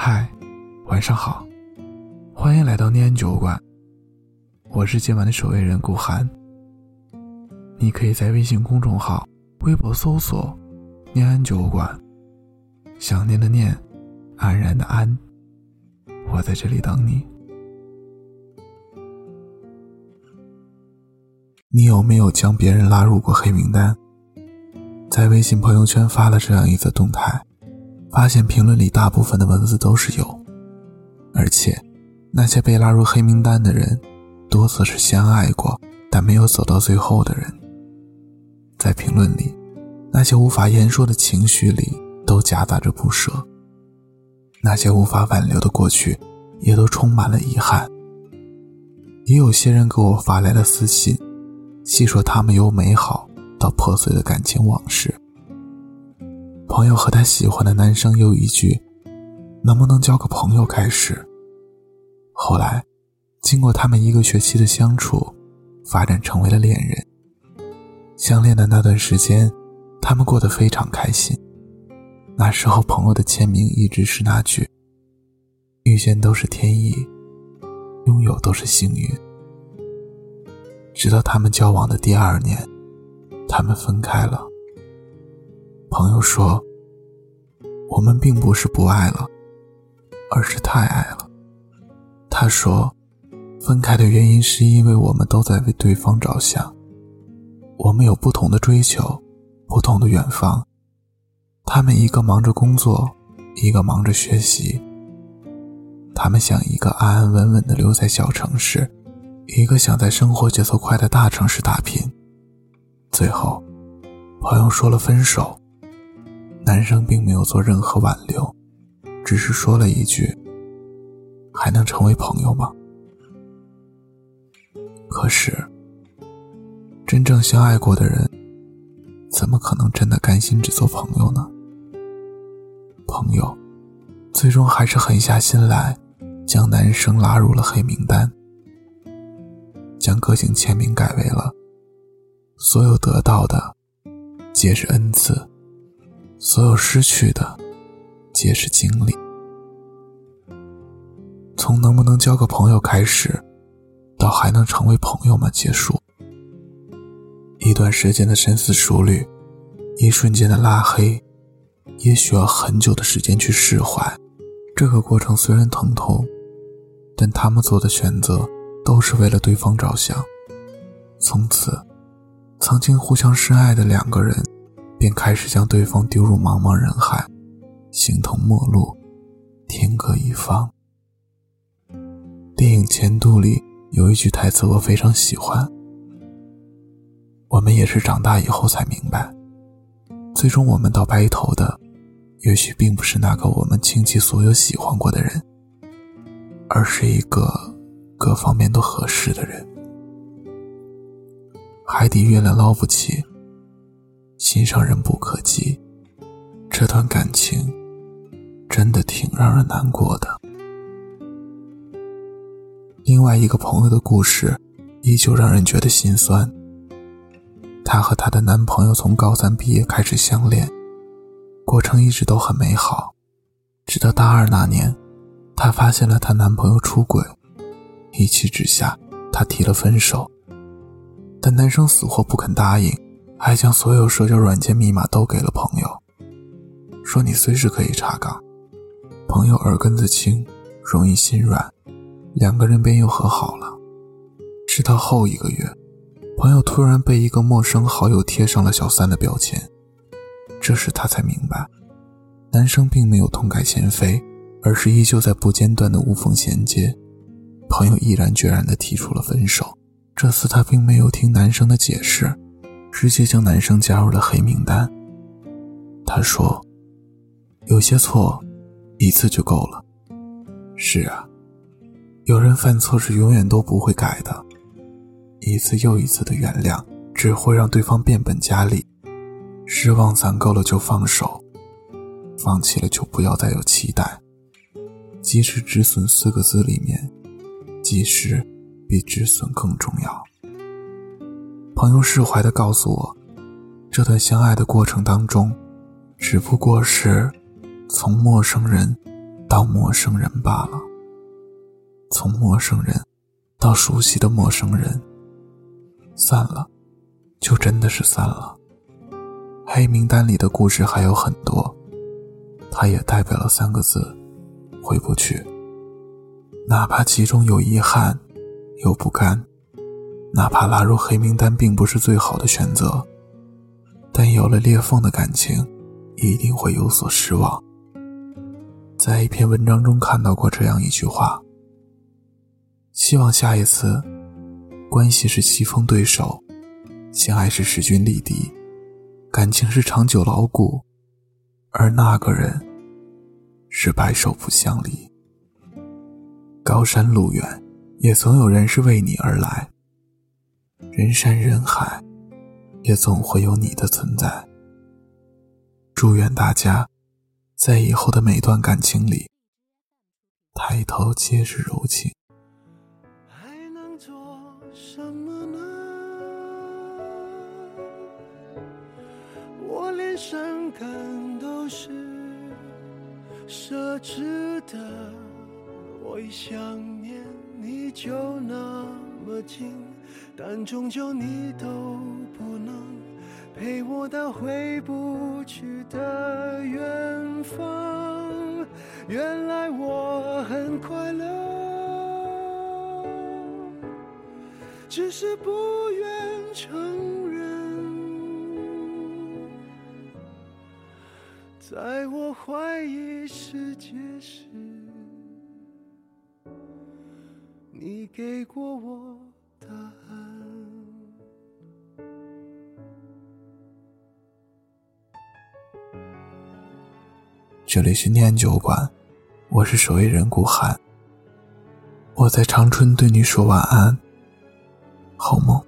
嗨，晚上好，欢迎来到念安酒馆。我是今晚的守卫人顾寒。你可以在微信公众号、微博搜索“念安酒馆”，想念的念，安然的安，我在这里等你。你有没有将别人拉入过黑名单？在微信朋友圈发了这样一则动态。发现评论里大部分的文字都是有，而且那些被拉入黑名单的人，多次是相爱过但没有走到最后的人。在评论里，那些无法言说的情绪里都夹杂着不舍，那些无法挽留的过去，也都充满了遗憾。也有些人给我发来了私信，细说他们由美好到破碎的感情往事。朋友和他喜欢的男生又一句“能不能交个朋友”开始。后来，经过他们一个学期的相处，发展成为了恋人。相恋的那段时间，他们过得非常开心。那时候，朋友的签名一直是那句：“遇见都是天意，拥有都是幸运。”直到他们交往的第二年，他们分开了。朋友说：“我们并不是不爱了，而是太爱了。”他说：“分开的原因是因为我们都在为对方着想，我们有不同的追求，不同的远方。他们一个忙着工作，一个忙着学习。他们想一个安安稳稳的留在小城市，一个想在生活节奏快的大城市打拼。最后，朋友说了分手。”男生并没有做任何挽留，只是说了一句：“还能成为朋友吗？”可是，真正相爱过的人，怎么可能真的甘心只做朋友呢？朋友，最终还是狠下心来，将男生拉入了黑名单，将个性签名改为了：“所有得到的，皆是恩赐。”所有失去的，皆是经历。从能不能交个朋友开始，到还能成为朋友吗？结束。一段时间的深思熟虑，一瞬间的拉黑，也需要很久的时间去释怀。这个过程虽然疼痛，但他们做的选择都是为了对方着想。从此，曾经互相深爱的两个人。便开始将对方丢入茫茫人海，形同陌路，天各一方。电影《前度》里有一句台词我非常喜欢：“我们也是长大以后才明白，最终我们到白头的，也许并不是那个我们倾其所有喜欢过的人，而是一个各方面都合适的人。”海底月亮捞不起。心上人不可及，这段感情真的挺让人难过的。另外一个朋友的故事依旧让人觉得心酸。她和她的男朋友从高三毕业开始相恋，过程一直都很美好，直到大二那年，她发现了她男朋友出轨，一气之下，她提了分手，但男生死活不肯答应。还将所有社交软件密码都给了朋友，说你随时可以查岗。朋友耳根子轻，容易心软，两个人便又和好了。直到后一个月，朋友突然被一个陌生好友贴上了小三的标签，这时他才明白，男生并没有痛改前非，而是依旧在不间断的无缝衔接。朋友毅然决然地提出了分手，这次他并没有听男生的解释。直接将男生加入了黑名单。他说：“有些错，一次就够了。”是啊，有人犯错是永远都不会改的，一次又一次的原谅只会让对方变本加厉。失望攒够了就放手，放弃了就不要再有期待。及时止损四个字里面，及时比止损更重要。朋友释怀地告诉我，这段相爱的过程当中，只不过是从陌生人到陌生人罢了。从陌生人到熟悉的陌生人，散了，就真的是散了。黑名单里的故事还有很多，它也代表了三个字：回不去。哪怕其中有遗憾，有不甘，哪怕拉入黑名单并不是最好的选择，但有了裂缝的感情，一定会有所失望。在一篇文章中看到过这样一句话。希望下一次，关系是棋逢对手，相爱是势均力敌，感情是长久牢固，而那个人是白首不相离。高山路远，也总有人是为你而来；人山人海，也总会有你的存在。祝愿大家，在以后的每段感情里，抬头皆是柔情。还能做什么呢？我连伤感都是奢侈的，我一想念你就那么近，但终究你都不能陪我到回不去的远方。原来我很快乐，只是不愿承认。在我怀疑世界时，给过我答案。这里是念酒馆，我是守夜人顾寒。我在长春对你说晚安，好梦。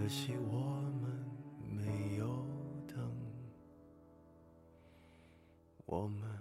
可惜我们没有等，我们。